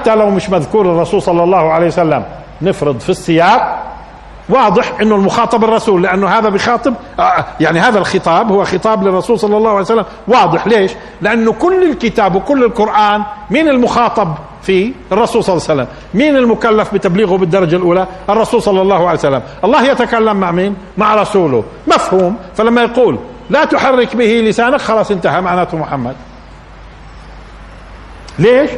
حتى لو مش مذكور الرسول صلى الله عليه وسلم نفرض في السياق واضح إنه المخاطب الرسول لأنه هذا بخاطب آه، يعني هذا الخطاب هو خطاب للرسول صلى الله عليه وسلم واضح ليش؟ لأنه كل الكتاب وكل القرآن مين المخاطب فيه؟ الرسول صلى الله عليه وسلم، مين المكلف بتبليغه بالدرجة الأولى؟ الرسول صلى الله عليه وسلم، الله يتكلم مع مين؟ مع رسوله، مفهوم، فلما يقول لا تحرك به لسانك خلاص انتهى معناته محمد. ليش؟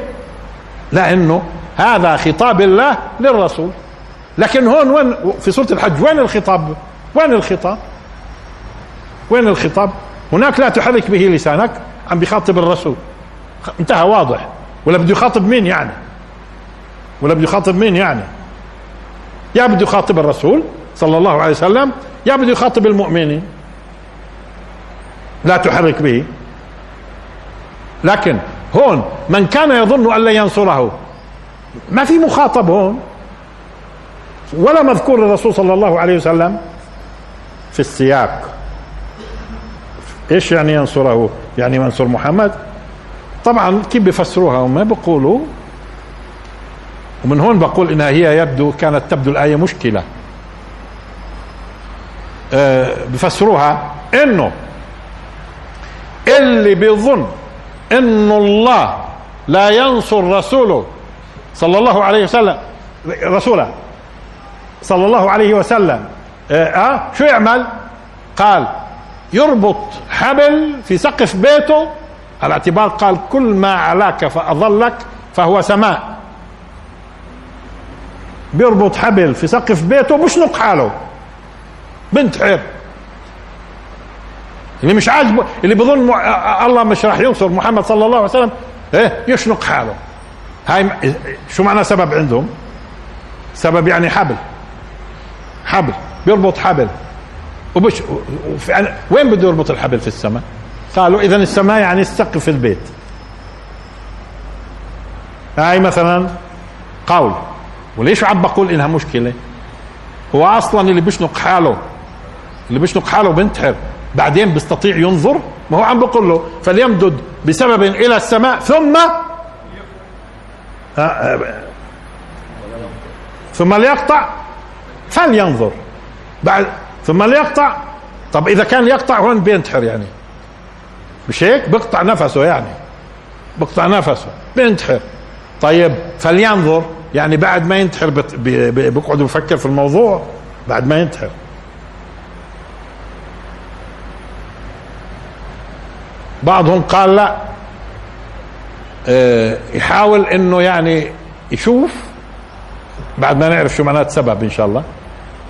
لأنه هذا خطاب الله للرسول. لكن هون وين في سورة الحج وين الخطاب؟ وين الخطاب؟ وين الخطاب؟ هناك لا تحرك به لسانك عم بيخاطب الرسول. انتهى واضح. ولا بده يخاطب مين يعني؟ ولا بده يخاطب مين يعني؟ يا بده يخاطب الرسول صلى الله عليه وسلم يا بده يخاطب المؤمنين. لا تحرك به. لكن هون من كان يظن أن لا ينصره. ما في مخاطب هون. ولا مذكور الرسول صلى الله عليه وسلم في السياق. إيش يعني ينصره؟ يعني ينصر محمد؟ طبعا كيف بفسروها؟ وما بيقولوا. ومن هون بقول إنها هي يبدو كانت تبدو الآية مشكلة. أه بفسروها إنه اللي بيظن انه الله لا ينصر رسوله صلى الله عليه وسلم. رسوله. صلى الله عليه وسلم. آه, آه شو يعمل؟ قال يربط حبل في سقف بيته. على اعتبار قال كل ما علاك فأظلك فهو سماء. بيربط حبل في سقف بيته بشنق حاله بنتحر اللي مش عاجبه اللي بظن الله مش راح ينصر محمد صلى الله عليه وسلم إيه يشنق حاله. هاي شو معنى سبب عندهم؟ سبب يعني حبل. حبل بيربط حبل. وبش وين بده يربط الحبل في السماء؟ قالوا اذا السماء يعني السقف البيت. هاي مثلا قول. وليش عم بقول إنها مشكلة؟ هو أصلا اللي بيشنق حاله اللي بيشنق حاله بنتحر. بعدين بيستطيع ينظر؟ ما هو عم بقول له فليمدد بسبب إلى السماء ثم آه، آه، ثم ليقطع فلينظر. بعد ثم ليقطع. طب إذا كان يقطع هون بينتحر يعني؟ مش هيك؟ بقطع نفسه يعني. بقطع نفسه بينتحر. طيب فلينظر. يعني بعد ما ينتحر بيقعد يفكر في الموضوع. بعد ما ينتحر. بعضهم قال لا آه يحاول إنه يعني يشوف بعد ما نعرف شو معنات سبب إن شاء الله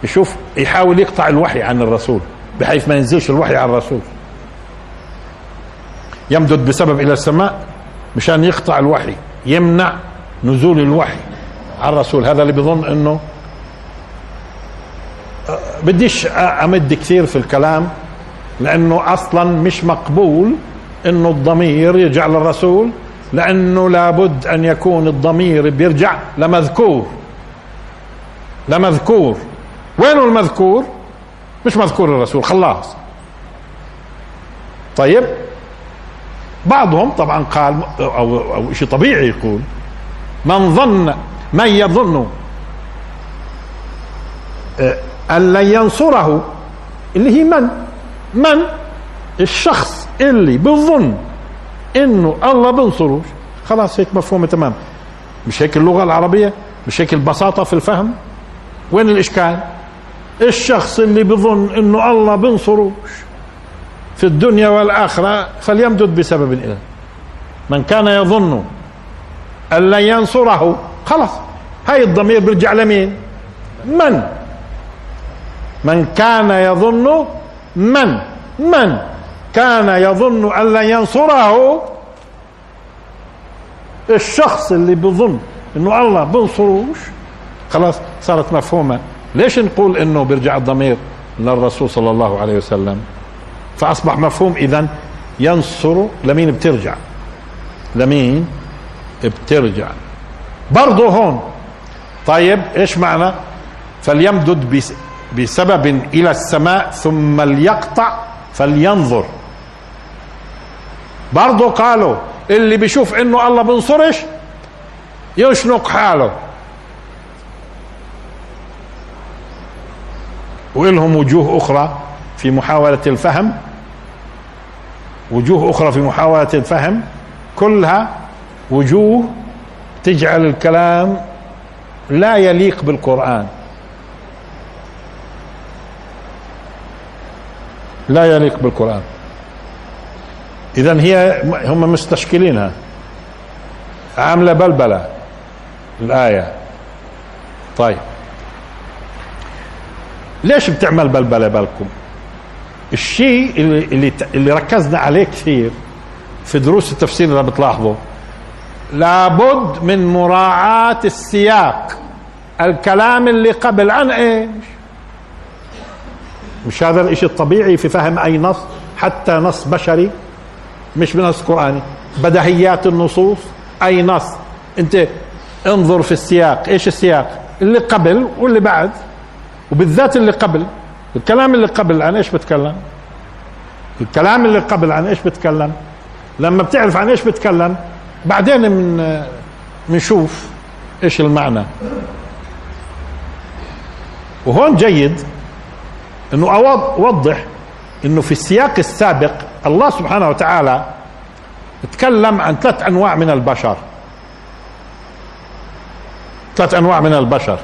يشوف يحاول يقطع الوحي عن الرسول بحيث ما ينزلش الوحي على الرسول. يمدد بسبب إلى السماء مشان يقطع الوحي يمنع نزول الوحي على الرسول. هذا اللي بيظن إنه بديش أمد كثير في الكلام لأنه أصلا مش مقبول إنه الضمير يرجع للرسول لأنه لابد أن يكون الضمير بيرجع لمذكور. لمذكور. وينه المذكور؟ مش مذكور الرسول خلاص. طيب. بعضهم طبعا قال أو أو شيء طبيعي يقول من ظن من يظن آه، أن لن ينصره اللي هي من؟ من؟ الشخص. اللي بظن إنه الله بنصره. خلاص هيك مفهومة تمام. مش هيك اللغة العربية؟ مش هيك البساطة في الفهم؟ وين الإشكال؟ الشخص اللي بظن إنه الله بنصروش في الدنيا والآخرة فليمدد بسبب إلى من كان يظن أن لن ينصره خلاص هاي الضمير بيرجع لمين؟ من؟ من كان يظن من؟ من؟ كان يظن أن لن ينصره الشخص اللي بظن إنه الله بنصروش. خلاص صارت مفهومة. ليش نقول إنه بيرجع الضمير للرسول صلى الله عليه وسلم؟ فأصبح مفهوم إذا ينصر لمين بترجع؟ لمين بترجع؟ برضه هون. طيب إيش معنى؟ فليمدد بسبب إلى السماء ثم ليقطع فلينظر. برضه قالوا اللي بيشوف إنه الله بنصرش يشنق حاله. ولهم وجوه أخرى في محاولة الفهم وجوه أخرى في محاولة الفهم كلها وجوه تجعل الكلام لا يليق بالقرآن. لا يليق بالقرآن. إذا هي هم مستشكلينها. عاملة بلبلة الآية. طيب. ليش بتعمل بلبلة بالكم؟ الشيء اللي, اللي, اللي ركزنا عليه كثير في دروس التفسير اللي بتلاحظوا. لابد من مراعاة السياق. الكلام اللي قبل عن إيش؟ مش هذا الإشي الطبيعي في فهم أي نص؟ حتى نص بشري؟ مش بنص قرآني بدهيات النصوص. أي نص. أنت انظر في السياق. إيش السياق؟ اللي قبل واللي بعد. وبالذات اللي قبل. الكلام اللي قبل عن إيش بتكلم؟ الكلام اللي قبل عن إيش بتكلم؟ لما بتعرف عن إيش بتكلم بعدين من بنشوف إيش المعنى. وهون جيد إنه أوضح إنه في السياق السابق الله سبحانه وتعالى تكلم عن ثلاث أنواع من البشر. ثلاث أنواع من البشر.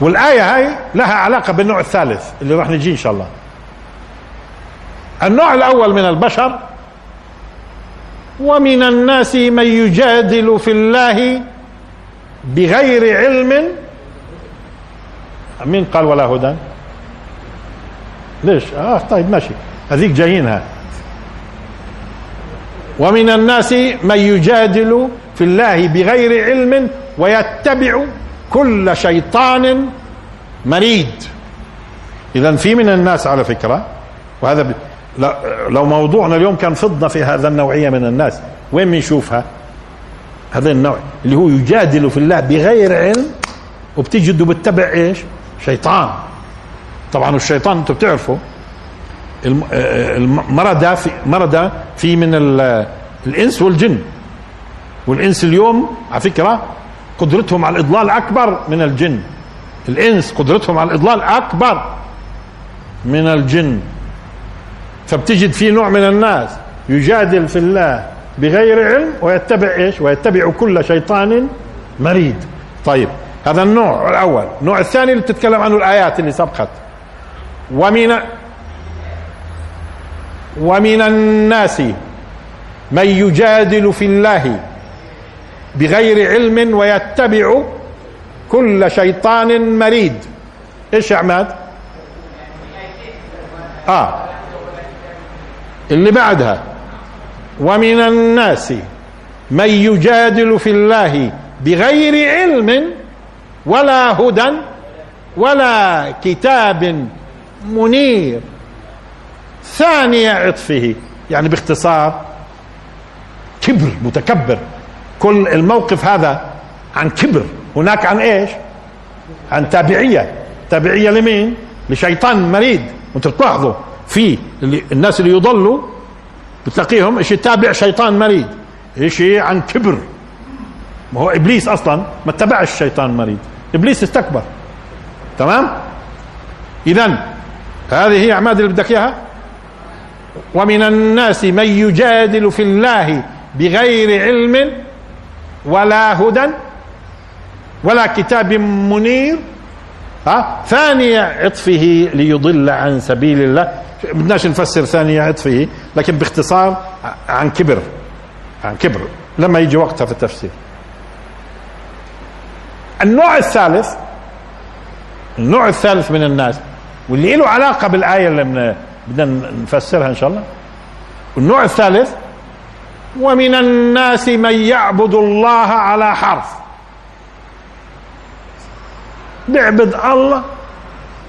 والآية هاي لها علاقة بالنوع الثالث اللي راح نجي إن شاء الله. النوع الأول من البشر ومن الناس من يجادل في الله بغير علم. مين قال ولا هدى. ليش؟ آه طيب ماشي. هذيك جايينها. ومن الناس من يجادل في الله بغير علم ويتبع كل شيطان مريد. اذا في من الناس على فكرة وهذا ب... لو موضوعنا اليوم كان فضنا في هذا النوعية من الناس وين بنشوفها؟ هذا النوع اللي هو يجادل في الله بغير علم وبتجده بتتبع إيش؟ شيطان. طبعا الشيطان أنتم بتعرفوا المرضى في مرضى في من الإنس والجن. والإنس اليوم على فكرة قدرتهم على الإضلال أكبر من الجن. الإنس قدرتهم على الإضلال أكبر من الجن. فبتجد في نوع من الناس يجادل في الله بغير علم ويتبع إيش؟ ويتبع كل شيطان مريد. طيب هذا النوع الأول. النوع الثاني اللي بتتكلم عنه الآيات اللي سبقت. ومن ومن الناس من يجادل في الله بغير علم ويتبع كل شيطان مريد. إيش يا عماد؟ آه. اللي بعدها. ومن الناس من يجادل في الله بغير علم ولا هدى ولا كتاب منير. ثاني عطفه يعني باختصار كبر متكبر. كل الموقف هذا عن كبر. هناك عن إيش؟ عن تابعية. تابعية لمين؟ لشيطان مريد. وأنتم تلاحظوا في الناس اللي يضلوا بتلاقيهم إيش؟ يتابع شيطان مريد. إيش عن كبر. ما هو إبليس أصلا ما اتبعش الشيطان مريد. إبليس استكبر. تمام؟ اذا هذه هي اعماد اللي بدك إياها؟ ومن الناس من يجادل في الله بغير علم ولا هدى ولا كتاب منير. ها؟ ثاني عطفه ليضل عن سبيل الله. بدناش نفسر ثاني عطفه لكن باختصار عن كبر عن كبر لما يجي وقتها في التفسير. النوع الثالث النوع الثالث من الناس واللي له علاقة بالآية اللي بدنا نفسرها إن شاء الله. النوع الثالث ومن الناس من يعبد الله على حرف. بيعبد الله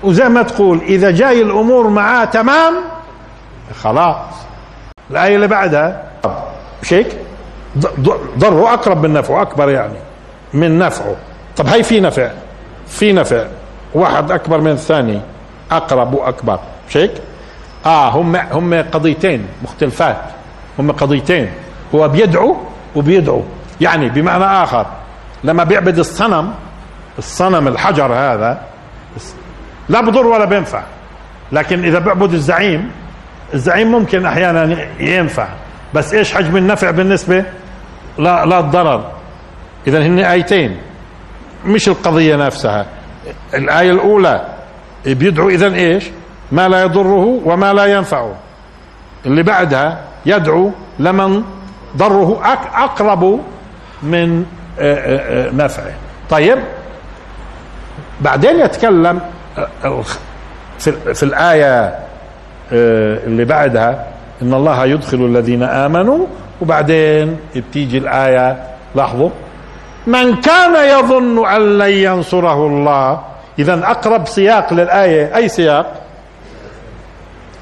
وزي ما تقول إذا جاي الأمور معاه تمام خلاص. الآية اللي بعدها مش هيك ضره أقرب من نفعه أكبر يعني من نفعه. طب هي في نفع في نفع. واحد أكبر من الثاني. أقرب وأكبر. مش هيك آه هم هم قضيتين مختلفات. هم قضيتين. هو بيدعو وبيدعو. يعني بمعنى آخر لما بيعبد الصنم الصنم الحجر هذا لا بضر ولا بينفع. لكن إذا بيعبد الزعيم الزعيم ممكن أحيانا ينفع. بس إيش حجم النفع بالنسبة؟ لا لا الضرر. إذا هن آيتين. مش القضية نفسها. الآية الأولى بيدعو اذا إيش؟ ما لا يضره وما لا ينفعه. اللي بعدها يدعو لمن ضره أقرب من آه، آه، آه، نفعه. طيب. بعدين يتكلم في الآية اللي بعدها إن الله يدخل الذين آمنوا وبعدين بتيجي الآية لاحظوا. من كان يظن أن لن ينصره الله إذا أقرب سياق للآية أي سياق؟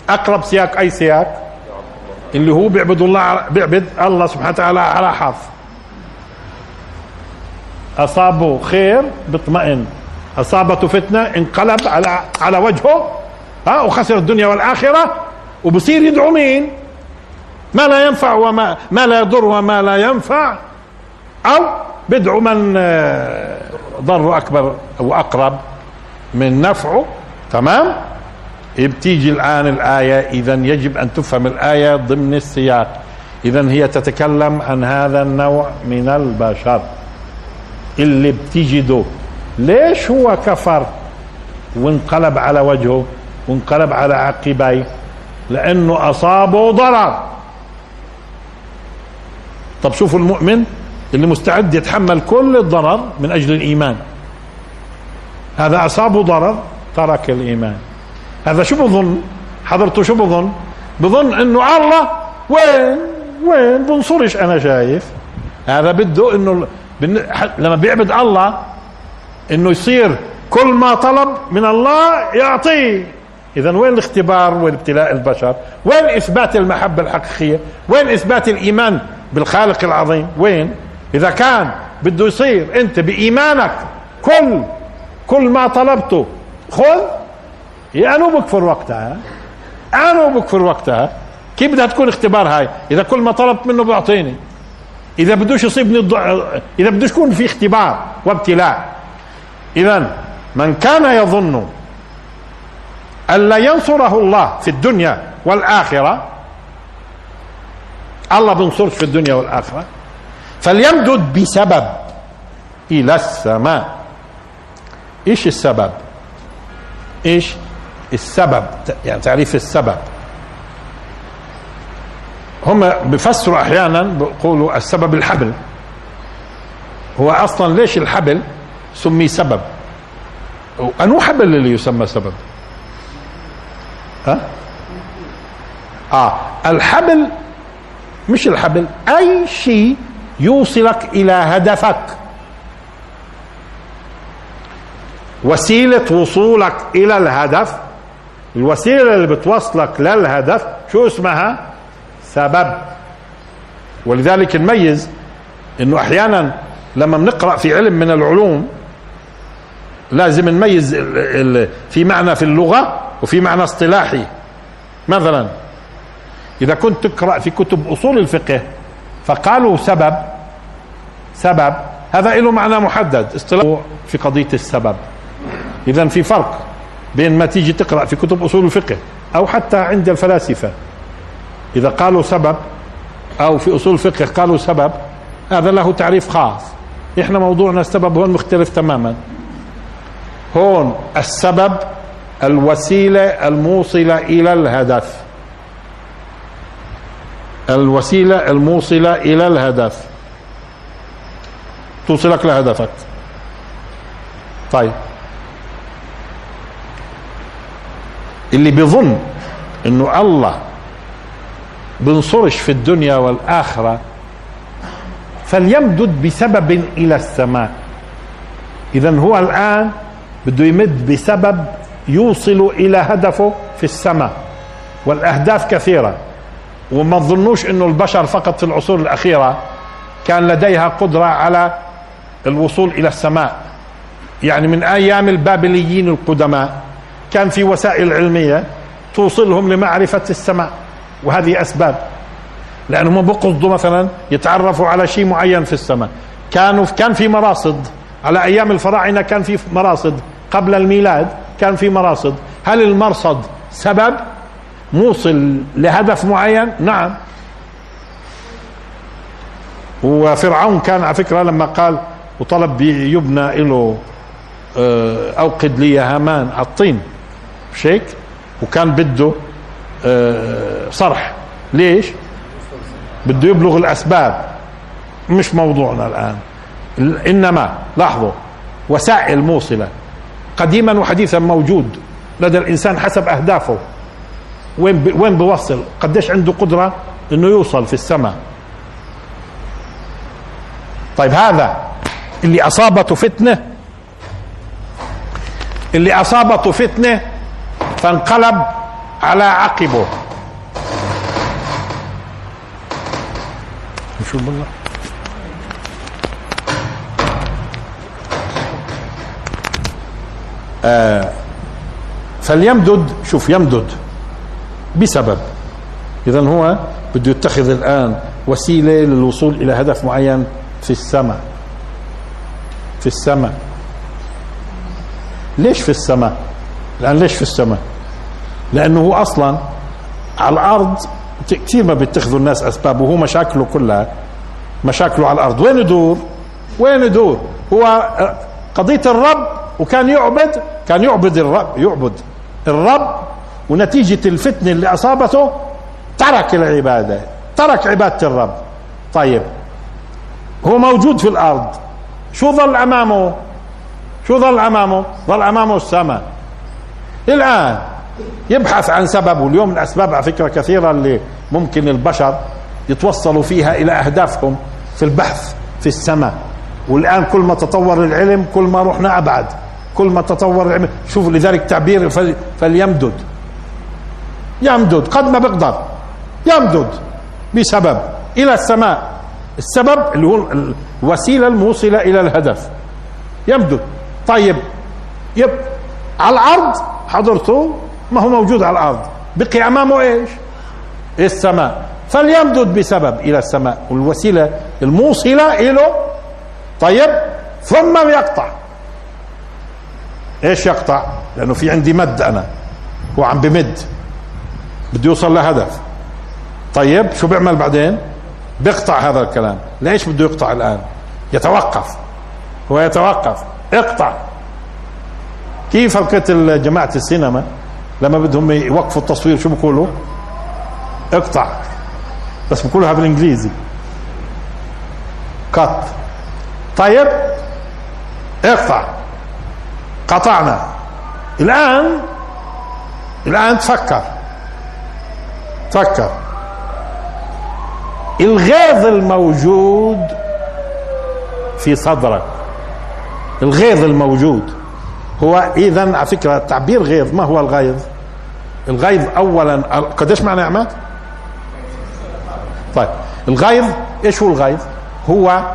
أقرب سياق أي سياق؟ اللي هو بيعبد الله بيعبد الله سبحانه وتعالى على حظ أصابه خير بيطمئن أصابته فتنة انقلب على على وجهه ها وخسر الدنيا والآخرة. وبصير يدعو مين؟ ما لا ينفع وما ما لا يضر وما لا ينفع. أو بدعو من آه، ضره أكبر وأقرب من نفعه تمام؟ بتيجي الآن الآية إذا يجب أن تفهم الآية ضمن السياق. إذا هي تتكلم عن هذا النوع من البشر اللي بتجده. ليش هو كفر؟ وانقلب على وجهه وانقلب على عقبيه لأنه أصابه ضرر. طب شوفوا المؤمن اللي مستعد يتحمل كل الضرر من أجل الإيمان. هذا اصابه ضرر ترك الإيمان. هذا شو بظن؟ حضرته شو بظن؟ بظن إنه الله وين؟ وين؟ بنصرش أنا شايف. هذا بده إنه لما بيعبد الله إنه يصير كل ما طلب من الله يعطيه. اذا وين الاختبار والابتلاء البشر؟ وين إثبات المحبة الحقيقية؟ وين إثبات الإيمان بالخالق العظيم؟ وين؟ إذا كان بده يصير أنت بإيمانك كل كل ما طلبته. خذ. انو بكفر وقتها. انو بكفر وقتها. كيف بدها تكون اختبار هاي؟ إذا كل ما طلبت منه بيعطيني إذا بدوش يصيبني الضع... إذا بدوش يكون في اختبار وابتلاء. اذا من كان يظن أن لا ينصره الله في الدنيا والآخرة الله بنصرش في الدنيا والآخرة فليمدد بسبب إلى السماء. إيش السبب؟ إيش السبب؟ يعني تعريف السبب. هم بفسروا أحيانا بيقولوا السبب الحبل. هو أصلا ليش الحبل سمي سبب؟ انو حبل اللي يسمى سبب؟ ها؟ آه الحبل مش الحبل أي شيء يوصلك إلى هدفك. وسيلة وصولك إلى الهدف الوسيلة اللي بتوصلك للهدف شو اسمها؟ سبب. ولذلك نميز إنه أحيانا لما بنقرأ في علم من العلوم لازم نميز في معنى في اللغة وفي معنى اصطلاحي. مثلا إذا كنت تقرأ في كتب أصول الفقه فقالوا سبب سبب هذا له معنى محدد اصطلاح في قضية السبب. اذا في فرق بين ما تيجي تقرأ في كتب أصول الفقه أو حتى عند الفلاسفة. إذا قالوا سبب أو في أصول الفقه قالوا سبب هذا له تعريف خاص. إحنا موضوعنا السبب هون مختلف تماما. هون السبب الوسيلة الموصلة إلى الهدف. الوسيلة الموصلة إلى الهدف. توصلك لهدفك. طيب. اللي بيظن إنه الله بنصرش في الدنيا والآخرة فليمدد بسبب إلى السماء. إذا هو الآن بده يمد بسبب يوصل إلى هدفه في السماء. والأهداف كثيرة. وما تظنوش أنه البشر فقط في العصور الأخيرة كان لديها قدرة على الوصول إلى السماء. يعني من أيام البابليين القدماء. كان في وسائل علمية توصلهم لمعرفة السماء وهذه أسباب. لانهم هم بقصدوا مثلا يتعرفوا على شيء معين في السماء. كانوا كان في مراصد. على أيام الفراعنة كان في مراصد. قبل الميلاد كان في مراصد. هل المرصد سبب؟ موصل لهدف معين؟ نعم. وفرعون كان على فكرة لما قال وطلب يبنى له آه، أوقد لي هامان الطين. مش هيك وكان بده آه، صرح. ليش؟ بده يبلغ الأسباب. مش موضوعنا الآن. إنما لاحظوا وسائل موصلة. قديما وحديثا موجود. لدى الإنسان حسب أهدافه. وين وين بوصل؟ قديش عنده قدرة إنه يوصل في السماء. طيب هذا اللي أصابته فتنة. اللي أصابته فتنة فانقلب على عقبه. شو بالله. آه فليمدد شوف يمدد. بسبب. اذا هو بده يتخذ الآن وسيلة للوصول إلى هدف معين في السماء. في السماء. ليش في السماء؟ لأن ليش في السماء؟ لأنه هو أصلا على الأرض كثير ما بيتخذوا الناس اسباب وهو مشاكله كلها مشاكله على الأرض. وين يدور؟ وين يدور؟ هو قضية الرب وكان يعبد كان يعبد الرب يعبد الرب ونتيجة الفتنة اللي أصابته ترك العبادة ترك عبادة الرب. طيب هو موجود في الأرض. شو ظل أمامه؟ شو ظل أمامه؟ ظل أمامه السماء. الآن يبحث عن سبب واليوم الأسباب على فكرة كثيرة اللي ممكن البشر يتوصلوا فيها إلى أهدافهم في البحث في السماء. والآن كل ما تطور العلم كل ما رحنا أبعد كل ما تطور العلم. شوف لذلك تعبير فليمدد. يمدد قد ما بيقدر يمدد بسبب. إلى السماء. السبب اللي هو الوسيلة الموصلة إلى الهدف. يمدد. طيب يب على الأرض حضرته ما هو موجود على الأرض. بقي امامه إيش؟ السماء. فليمدد بسبب إلى السماء. والوسيلة الموصلة اليه طيب ثم يقطع إيش يقطع؟ لأنه في عندي مد أنا. هو عم بمد. بده يوصل لهدف. طيب شو بيعمل بعدين؟ بيقطع هذا الكلام. ليش بده يقطع الآن؟ يتوقف. هو يتوقف. اقطع. كيف فكرت جماعة السينما؟ لما بدهم يوقفوا التصوير شو بيقولوا اقطع. بس بيقولوها بالإنجليزي. كات طيب. اقطع. قطعنا. الآن الآن تفكر. فكر الغيظ الموجود في صدرك. الغيظ الموجود. هو اذا على فكرة تعبير غيظ ما هو الغيظ؟ الغيظ اولا قديش معنى عماد طيب الغيظ إيش هو الغيظ؟ هو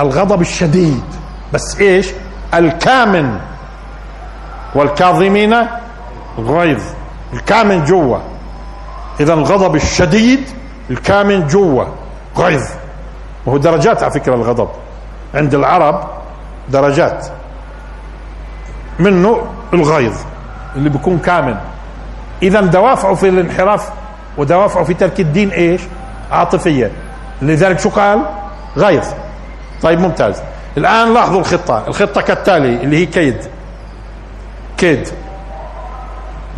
الغضب الشديد. بس إيش؟ الكامن. والكاظمين غيظ. الكامن جوا اذا الغضب الشديد الكامن جوا غيظ. وهو درجات على فكرة الغضب. عند العرب درجات. منه الغيظ. اللي بيكون كامن. اذا دوافعه في الانحراف ودوافعه في ترك الدين إيش؟ عاطفية. لذلك شو قال؟ غيظ طيب ممتاز. الآن لاحظوا الخطة. الخطة كالتالي اللي هي كيد. كيد.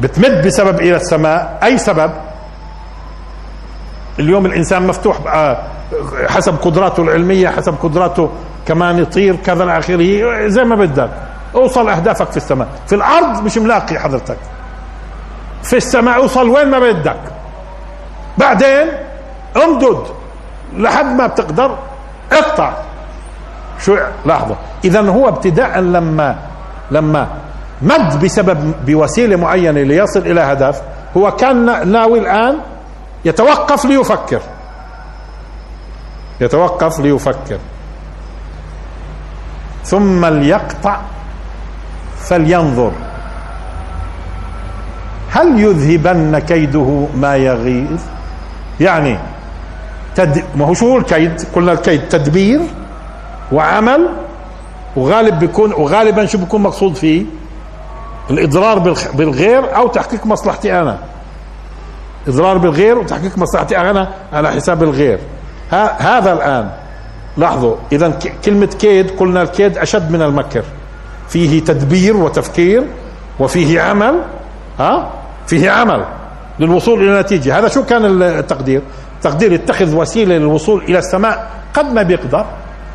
بتمد بسبب إلى السماء. أي سبب؟ اليوم الإنسان مفتوح حسب قدراته العلمية حسب قدراته كمان يطير كذا إلى آخره زي ما بدك. أوصل أهدافك في السماء. في الأرض مش ملاقي حضرتك. في السماء أوصل وين ما بدك. بعدين امدد. لحد ما بتقدر. اقطع. شو؟ لحظة. اذا هو ابتداء لما لما مد بسبب بوسيلة معينة ليصل إلى هدف. هو كان ناوي الآن يتوقف ليفكر. يتوقف ليفكر. ثم ليقطع فلينظر. هل يذهبن كيده ما يغيظ؟ يعني تد... ما هو شو الكيد قلنا الكيد تدبير وعمل وغالب بيكون وغالبا شو بيكون مقصود فيه؟ الإضرار بالغير أو تحقيق مصلحتي أنا. إضرار بالغير وتحقيق مصلحتي أنا على حساب الغير. ها هذا الآن. لاحظوا اذا كلمة كيد قلنا الكيد أشد من المكر. فيه تدبير وتفكير وفيه عمل ها؟ فيه عمل للوصول إلى نتيجة. هذا شو كان التقدير؟ تقدير يتخذ وسيلة للوصول إلى السماء قد ما بيقدر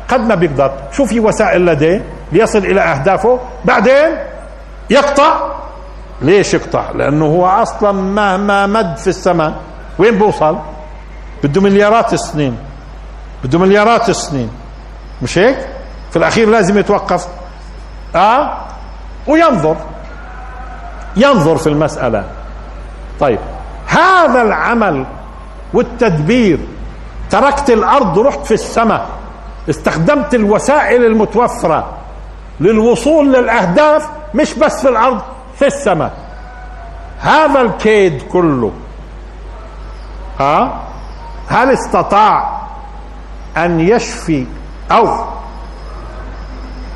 قد ما بيقدر. شو في وسائل لديه؟ ليصل إلى أهدافه. بعدين يقطع. ليش يقطع؟ لأنه هو أصلا مهما مد في السماء. وين بوصل؟ بده مليارات السنين. بده مليارات السنين. مش هيك؟ في الأخير لازم يتوقف. آه وينظر. ينظر في المسألة. طيب. هذا العمل والتدبير. تركت الأرض ورحت في السماء. استخدمت الوسائل المتوفرة للوصول للأهداف مش بس في الأرض في السماء. هذا الكيد كله. ها؟ هل استطاع أن يشفي أو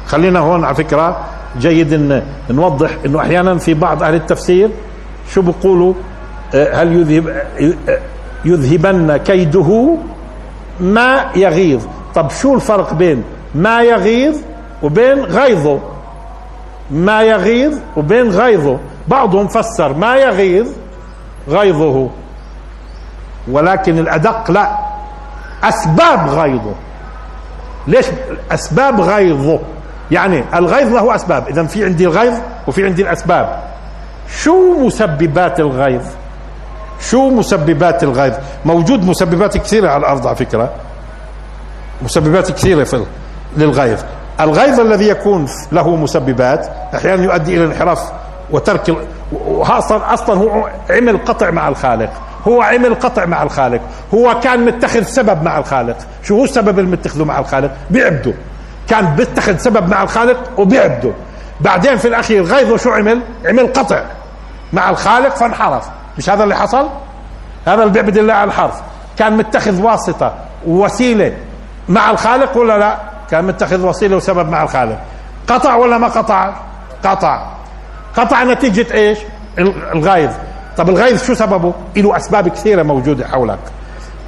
خلينا هون على فكرة جيد إن نوضح إنه أحيانا في بعض أهل التفسير شو بيقولوا آه، هل يذهب يذهبن كيده ما يغيظ. طب شو الفرق بين ما يغيظ وبين غيظه؟ ما يغيظ وبين غيظه. بعضهم فسر ما يغيظ غيظه ولكن الأدق لا أسباب غيظه. ليش أسباب غيظه؟ يعني الغيظ له أسباب. إذا في عندي الغيظ وفي عندي الأسباب. شو مسببات الغيظ؟ شو مسببات الغيظ؟ موجود مسببات كثيرة على الأرض على فكرة. مسببات كثيرة في للغيظ. الغيظ الذي يكون له مسببات أحيانا يؤدي إلى الانحراف وترك أصلا أصلا هو عمل قطع مع الخالق. هو عمل قطع مع الخالق. هو كان متخذ سبب مع الخالق. شو هو السبب اللي متخذه مع الخالق؟ بيعبده كان بيتخذ سبب مع الخالق وبيعبده. بعدين في الأخير غيظه شو عمل؟ عمل قطع مع الخالق فانحرف. مش هذا اللي حصل؟ هذا اللي بيعبد الله على الحرف. كان متخذ واسطة ووسيلة مع الخالق ولا لا؟ كان متخذ وسيلة وسبب مع الخالق. قطع ولا ما قطع؟ قطع. قطع نتيجة إيش؟ الغيظ. طب الغيظ شو سببه؟ له أسباب كثيرة موجودة حولك.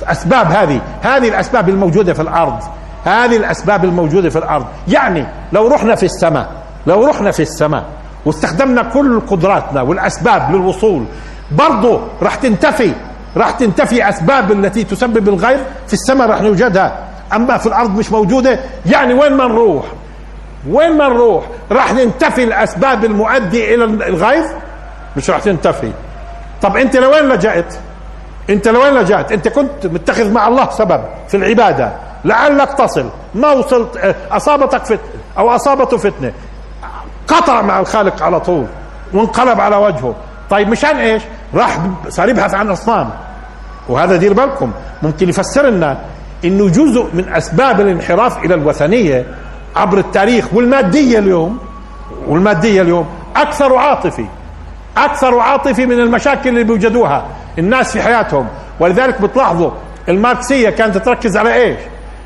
أسباب هذه. هذه الأسباب الموجودة في الأرض. هذه الأسباب الموجودة في الأرض. يعني لو رحنا في السماء لو رحنا في السماء واستخدمنا كل قدراتنا والأسباب للوصول برضه راح تنتفي راح تنتفي أسباب التي تسبب الغيظ في السماء راح نوجدها. أما في الأرض مش موجودة يعني وين ما نروح؟ وين ما نروح؟ راح ننتفي الأسباب المؤدي إلى الغيظ مش راح تنتفي. طب أنت لوين لجأت؟ أنت لوين لجأت؟ أنت كنت متخذ مع الله سبب في العبادة. لعلك تصل. ما وصلت أصابتك فتنه أو أصابته فتنة. قطع مع الخالق على طول وانقلب على وجهه. طيب مشان إيش؟ راح صار يبحث عن أصنام. وهذا دير بالكم. ممكن يفسر لنا إنه جزء من أسباب الانحراف إلى الوثنية عبر التاريخ والمادية اليوم والمادية اليوم أكثر عاطفي. أكثر عاطفي من المشاكل اللي بيوجدوها الناس في حياتهم. ولذلك بتلاحظوا الماركسية كانت تركز على إيش؟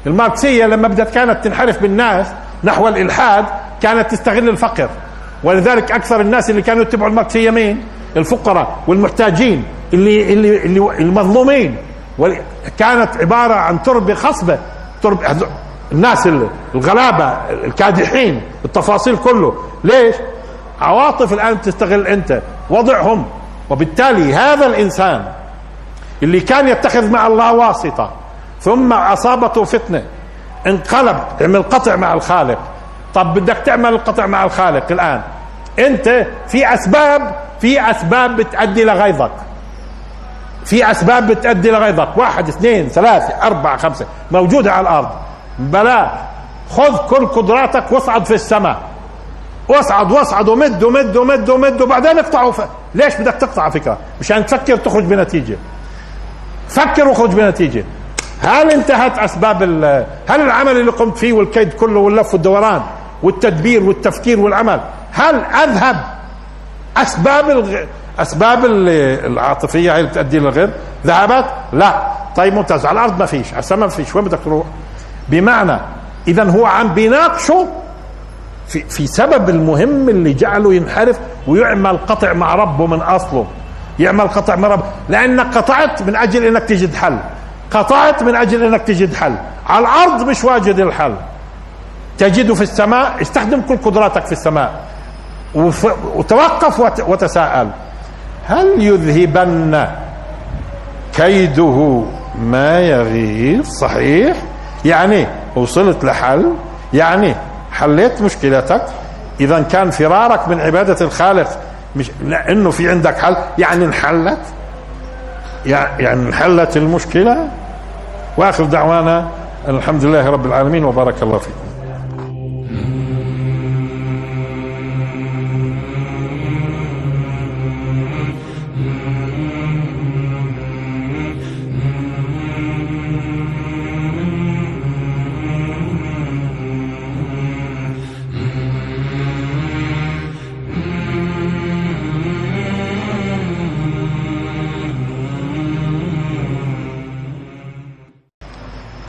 الماركسية لما بدت كانت تنحرف بالناس نحو الإلحاد كانت تستغل الفقر. ولذلك أكثر الناس اللي كانوا يتبعوا الماركسية مين؟ الفقراء والمحتاجين اللي اللي اللي المظلومين. كانت عبارة عن تربة خصبة تربة الناس الغلابة الكادحين التفاصيل كله. ليش؟ عواطف الآن تستغل أنت وضعهم. وبالتالي هذا الإنسان اللي كان يتخذ مع الله واسطة ثم أصابته فتنة انقلب عمل قطع مع الخالق. طب بدك تعمل القطع مع الخالق الآن. أنت في أسباب في أسباب بتؤدي لغيظك. في أسباب بتؤدي لغيظك. واحد اثنين ثلاثة أربعة خمسة. موجودة على الأرض. بلا خذ كل قدراتك واصعد في السماء. واصعد واصعد ومد ومد ومد ومد وبعدين اقطعوا ف... ليش بدك تقطع فكرة؟ مشان تفكر تخرج بنتيجة. فكر واخرج بنتيجة. هل انتهت أسباب. هل العمل اللي قمت فيه والكيد كله واللف والدوران والتدبير والتفكير والعمل هل أذهب أسباب الغ... أسباب العاطفية هي اللي بتؤدي للغير؟ ذهبت؟ لا. طيب ممتاز. على الأرض ما فيش. على السماء ما فيش. وين بدك تروح؟ بمعنى اذا هو عم بيناقشه في في سبب المهم اللي جعله ينحرف ويعمل قطع مع ربه من أصله. يعمل قطع مع ربه لأنك قطعت من أجل إنك تجد حل. قطعت من أجل إنك تجد حل. على الأرض مش واجد الحل. تجده في السماء استخدم كل قدراتك في السماء. وتوقف وتساءل. هل يذهبن كيده ما يغيظ؟ صحيح. يعني وصلت لحل. يعني حليت مشكلتك. إذا كان فرارك من عبادة الخالق مش لأنه في عندك حل. يعني انحلت. يعني انحلت المشكلة. وآخر دعوانا الحمد لله رب العالمين وبارك الله فيكم.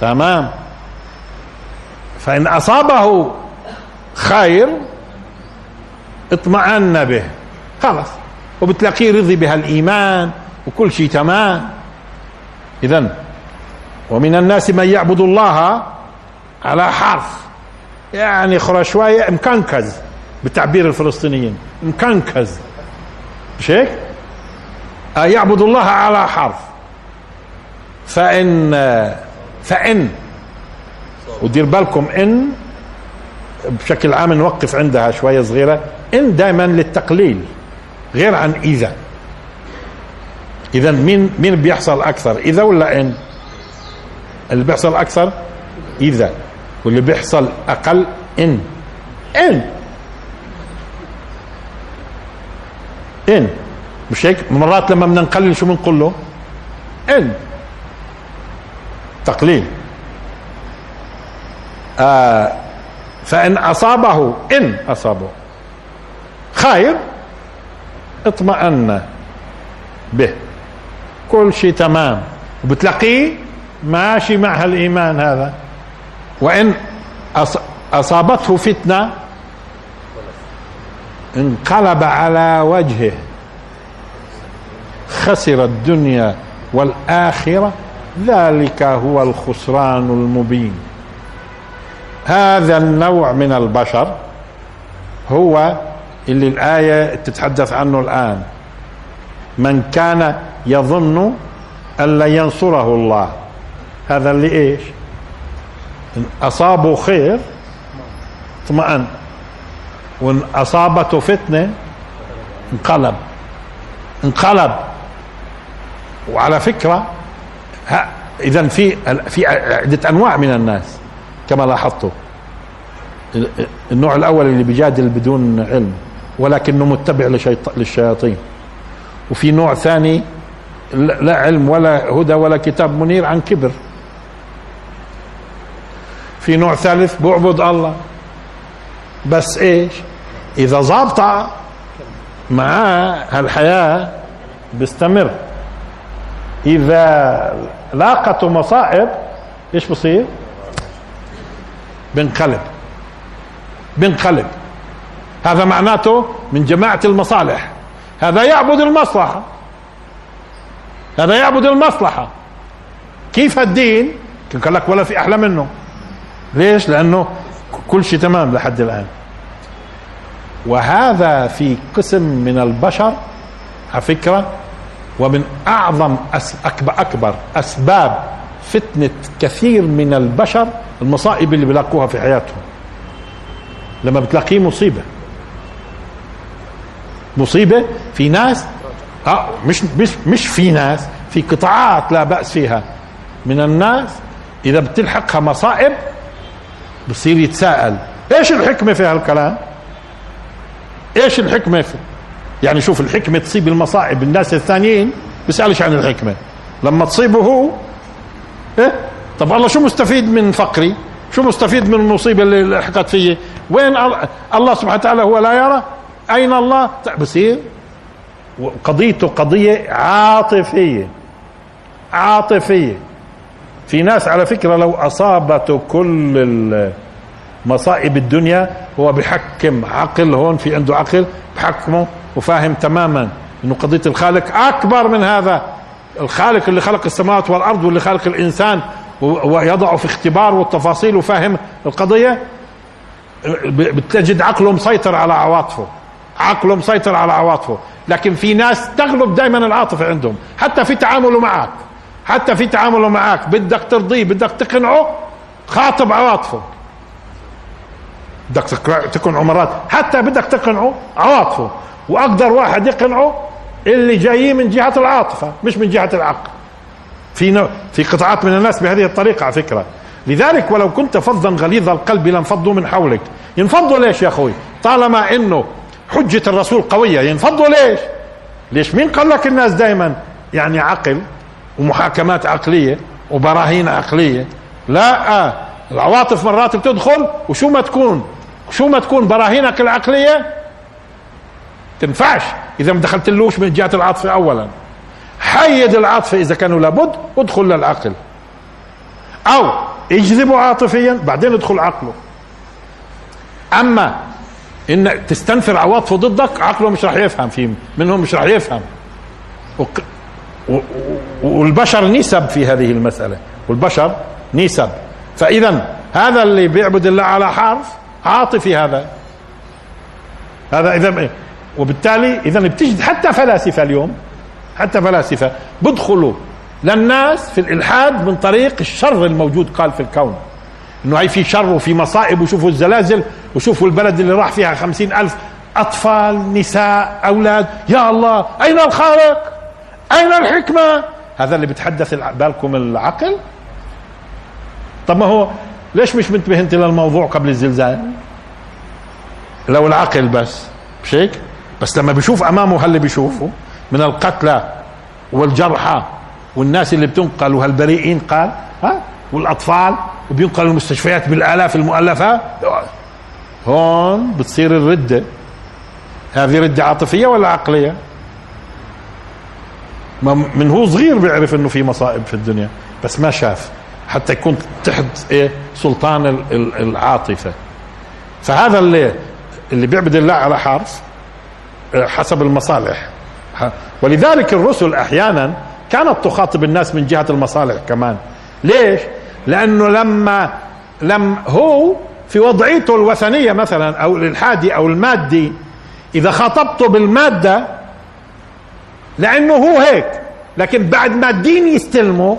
تمام. فإن أصابه خير اطمأن به. خلاص. وبتلاقيه رضي بها الإيمان وكل شيء تمام. إذا ومن الناس من يعبد الله على حرف. يعني خرى شوية مكنكز بتعبير الفلسطينيين. مكنكز. مش هيك؟ يعبد الله على حرف. فإن فإن. ودير بالكم إن. بشكل عام نوقف عندها شوية صغيرة. إن دائما للتقليل غير عن إذا. إذا مين مين بيحصل أكثر إذا ولا إن؟ اللي بيحصل أكثر إذا واللي بيحصل أقل إن. إن. إن. مش هيك؟ مرات لما بدنا نقلل شو بنقول له؟ إن. تقليل. آه فإن أصابه إن أصابه. خير اطمأن به. كل شيء تمام. وبتلاقيه ماشي مع هالإيمان هذا. وإن أصابته فتنة انقلب على وجهه. خسر الدنيا والآخرة. ذلك هو الخسران المبين. هذا النوع من البشر هو اللي الآية تتحدث عنه الآن. من كان يظن أن لا ينصره الله. هذا اللي إيش؟ إن أصابه خير اطمأن. وإن أصابته فتنة انقلب. انقلب. وعلى فكرة اذا في في عدة أنواع من الناس كما لاحظتوا. النوع الأول اللي بيجادل بدون علم ولكنه متبع للشياطين. وفي نوع ثاني لا علم ولا هدى ولا كتاب منير عن كبر. في نوع ثالث بيعبد الله. بس إيش؟ إذا ظابطه معاه هالحياة بيستمر. إذا لاقته مصائب إيش بصير؟ بنقلب. بنقلب. هذا معناته من جماعة المصالح. هذا يعبد المصلحة. هذا يعبد المصلحة. كيف الدين؟ قال لك ولا في أحلى منه. ليش؟ لأنه كل شيء تمام لحد الآن. وهذا في قسم من البشر على فكرة ومن أعظم اكبر أكبر أسباب فتنة كثير من البشر المصائب اللي بيلاقوها في حياتهم. لما بتلاقيه مصيبة. مصيبة في ناس آه مش مش مش في ناس في قطاعات لا بأس فيها. من الناس إذا بتلحقها مصائب بصير يتساءل إيش الحكمة في هالكلام؟ إيش الحكمة في؟ يعني شوف الحكمة تصيب المصائب الناس الثانيين بيسألش عن الحكمة. لما تصيبه هو إيه؟ طب الله شو مستفيد من فقري؟ شو مستفيد من المصيبة اللي لحقت فيه وين الله سبحانه وتعالى هو لا يرى. أين الله؟ بصير. قضيته قضية عاطفية. عاطفية. في ناس على فكرة لو أصابته كل مصائب الدنيا هو بحكم عقل هون في عنده عقل بحكمه. وفاهم تماما إنه قضية الخالق أكبر من هذا. الخالق اللي خلق السماوات والأرض واللي خلق الإنسان ويضعه في اختبار والتفاصيل وفاهم القضية بتجد عقله مسيطر على عواطفه. عقله مسيطر على عواطفه. لكن في ناس تغلب دائما العاطفة عندهم. حتى في تعامله معك. حتى في تعامله معك. بدك ترضيه بدك تقنعه خاطب عواطفه. بدك تقنعه مرات. حتى بدك تقنعه عواطفه. وأقدر واحد يقنعه اللي جاي من جهة العاطفة مش من جهة العقل. في في قطاعات من الناس بهذه الطريقة على فكرة. لذلك ولو كنت فظا غليظ القلب لانفضوا من حولك. ينفضوا ليش يا أخوي؟ طالما إنه حجة الرسول قوية ينفضوا ليش؟ ليش؟ مين قال لك الناس دائما يعني عقل ومحاكمات عقلية وبراهين عقلية؟ لا آه العواطف مرات بتدخل وشو ما تكون؟ شو ما تكون براهينك العقلية؟ تنفعش. إذا ما دخلتلوش من جهة العاطفة اولا. حيد العاطفة إذا كانوا لابد ادخل للعقل. أو اجذبه عاطفيا بعدين ادخل عقله. أما إن تستنفر عواطفه ضدك عقله مش راح يفهم في منهم مش راح يفهم. والبشر نسب في هذه المسألة. والبشر نسب. فإذا هذا اللي بيعبد الله على حرف عاطفي هذا. هذا إذا وبالتالي إذا بتجد حتى فلاسفة اليوم حتى فلاسفة بدخلوا للناس في الإلحاد من طريق الشر الموجود قال في الكون. إنه هي في شر وفي مصائب وشوفوا الزلازل وشوفوا البلد اللي راح فيها خمسين ألف أطفال نساء أولاد. يا الله أين الخالق؟ أين الحكمة؟ هذا اللي بتحدث بالكم العقل؟ طب ما هو ليش مش منتبه انت للموضوع قبل الزلزال؟ لو العقل بس مش هيك؟ بس لما بيشوف أمامه هاللي بيشوفه؟ من القتلى والجرحى والناس اللي بتنقل وهالبريئين قال ها؟ والأطفال وبينقلوا المستشفيات بالآلاف المؤلفة. هون بتصير الردة. هذه ردة عاطفية ولا عقلية؟ من هو صغير بيعرف إنه في مصائب في الدنيا؟ بس ما شاف. حتى يكون تحت إيه سلطان العاطفة. فهذا اللي اللي بيعبد الله على حرف. حسب المصالح. ولذلك الرسل أحيانا كانت تخاطب الناس من جهة المصالح كمان. ليش؟ لأنه لما لم هو في وضعيته الوثنية مثلا أو الإلحادي أو المادي إذا خاطبته بالمادة لأنه هو هيك. لكن بعد ما الدين يستلمه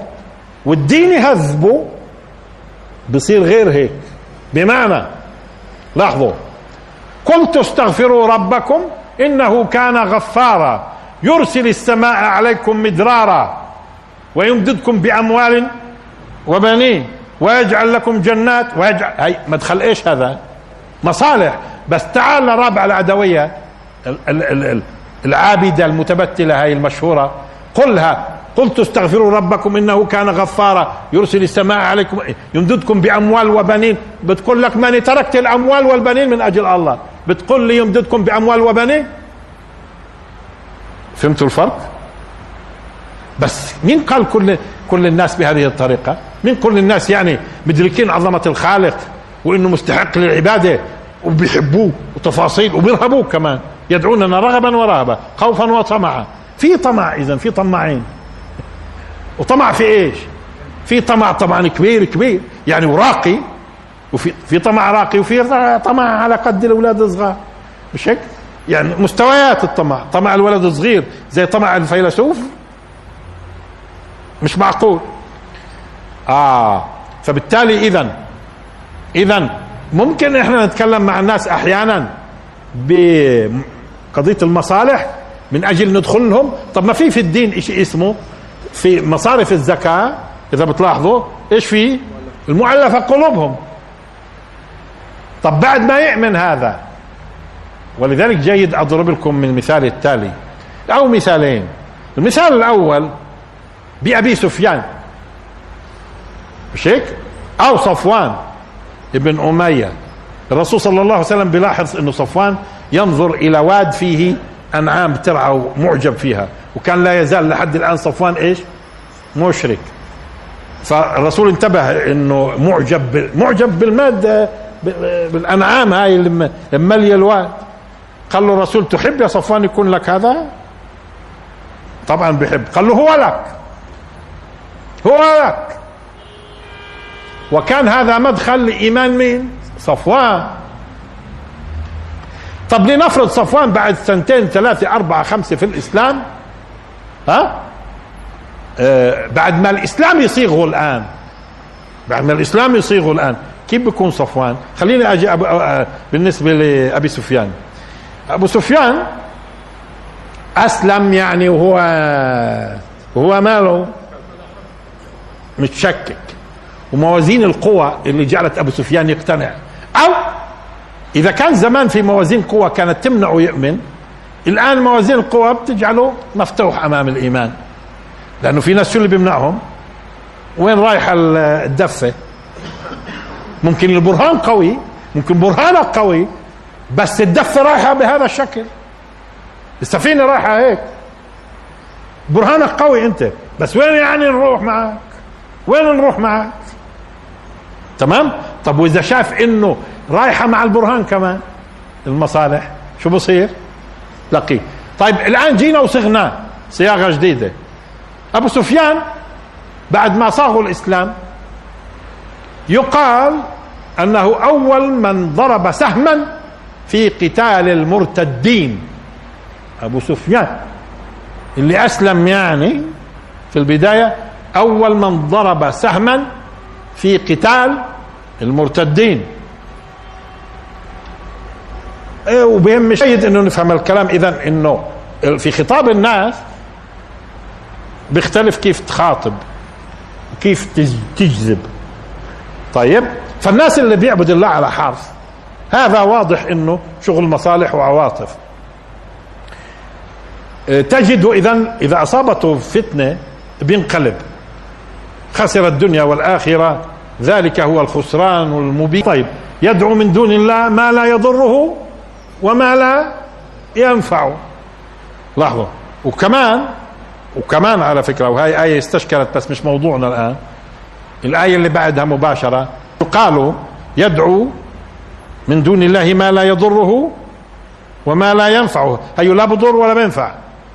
والدين يهذبه بصير غير هيك. بمعنى لاحظوا. قلت استغفروا ربكم إنه كان غفارا. يرسل السماء عليكم مدرارا. ويمددكم بأموال وبنين. ويجعل لكم جنات. ويجعل هي مدخل إيش هذا؟ مصالح. بس تعال لرابع العدوية. العابدة المتبتلة هاي المشهورة. قلها. قلت استغفروا ربكم إنه كان غفارا. يرسل السماء عليكم يمددكم بأموال وبنين. بتقول لك ماني تركت الأموال والبنين من أجل الله. بتقول لي يمددكم بأموال وبنين فهمتوا الفرق؟ بس مين قال كل كل الناس بهذه الطريقة؟ مين كل الناس يعني مدركين عظمة الخالق وإنه مستحق للعبادة وبيحبوه وتفاصيل وبيرهبوه كمان يدعوننا رغبا ورهبا خوفا وطمعا. في طمع اذا في طماعين. وطمع في إيش؟ في طمع طبعا كبير كبير. يعني وراقي. وفي في طمع راقي وفي طمع على قد الأولاد الصغار. مش هيك؟ يعني مستويات الطمع. طمع الولد الصغير زي طمع الفيلسوف؟ مش معقول. آه. فبالتالي اذا اذا ممكن إحنا نتكلم مع الناس أحيانا بقضية المصالح من أجل ندخل لهم طب ما في في الدين شيء اسمه؟ في مصارف الزكاة إذا بتلاحظوا إيش في؟ المؤلفة قلوبهم. طب بعد ما يؤمن هذا. ولذلك جيد اضرب لكم من المثال التالي أو مثالين. المثال الأول بأبي سفيان. مش هيك أو صفوان ابن أمية. الرسول صلى الله عليه وسلم بيلاحظ إنه صفوان ينظر إلى واد فيه أنعام ترعى ومعجب فيها. وكان لا يزال لحد الآن صفوان إيش؟ مشرك. فالرسول انتبه إنه معجب معجب بالمادة بالأنعام هاي اللي ماليه الواد. قال له الرسول تحب يا صفوان يكون لك هذا؟ طبعا بحب. قال له هو لك. هو لك. وكان هذا مدخل لإيمان مين؟ صفوان. طب لنفرض صفوان بعد سنتين ثلاثة أربعة خمسة في الإسلام ها؟ آه بعد ما الإسلام يصيغه الآن. بعد ما الإسلام يصيغه الآن. كيف بيكون صفوان؟ خليني أجي أبو بالنسبة لأبي سفيان. أبو سفيان أسلم يعني وهو وهو ماله متشكك. وموازين القوى اللي جعلت أبو سفيان يقتنع. أو إذا كان زمان في موازين قوى كانت تمنعه يؤمن الآن موازين القوى بتجعله مفتوح أمام الإيمان. لأنه في ناس شو اللي بيمنعهم؟ وين رايحه الدفة؟ ممكن البرهان قوي ممكن برهانك قوي بس الدفة رايحة بهذا الشكل. السفينة رايحة هيك. برهانك قوي أنت. بس وين يعني نروح معك؟ وين نروح معك؟ تمام؟ طب وإذا شاف إنه رايحة مع البرهان كمان المصالح شو بصير؟ لقيه طيب الآن جينا وصغناه صياغه جديدة. أبو سفيان بعد ما صاغوا الإسلام يقال أنه أول من ضرب سهما في قتال المرتدين. أبو سفيان اللي أسلم يعني في البداية أول من ضرب سهما في قتال المرتدين. إيه وبهم جيد إنه نفهم الكلام. اذا إنه في خطاب الناس بيختلف كيف تخاطب كيف تجذب. طيب فالناس اللي بيعبد الله على حرف هذا واضح إنه شغل مصالح وعواطف. إيه، تجد إذا إذا أصابته فتنة بينقلب. خسر الدنيا والآخرة ذلك هو الخسران المبين. طيب يدعو من دون الله ما لا يضره وما لا ينفعه لاحظوا وكمان وكمان على فكرة وهي آية استشكلت بس مش موضوعنا الآن. الآية اللي بعدها مباشرة قالوا يدعو من دون الله ما لا يضره وما لا ينفعه. هي لا بضر ولا بينفع.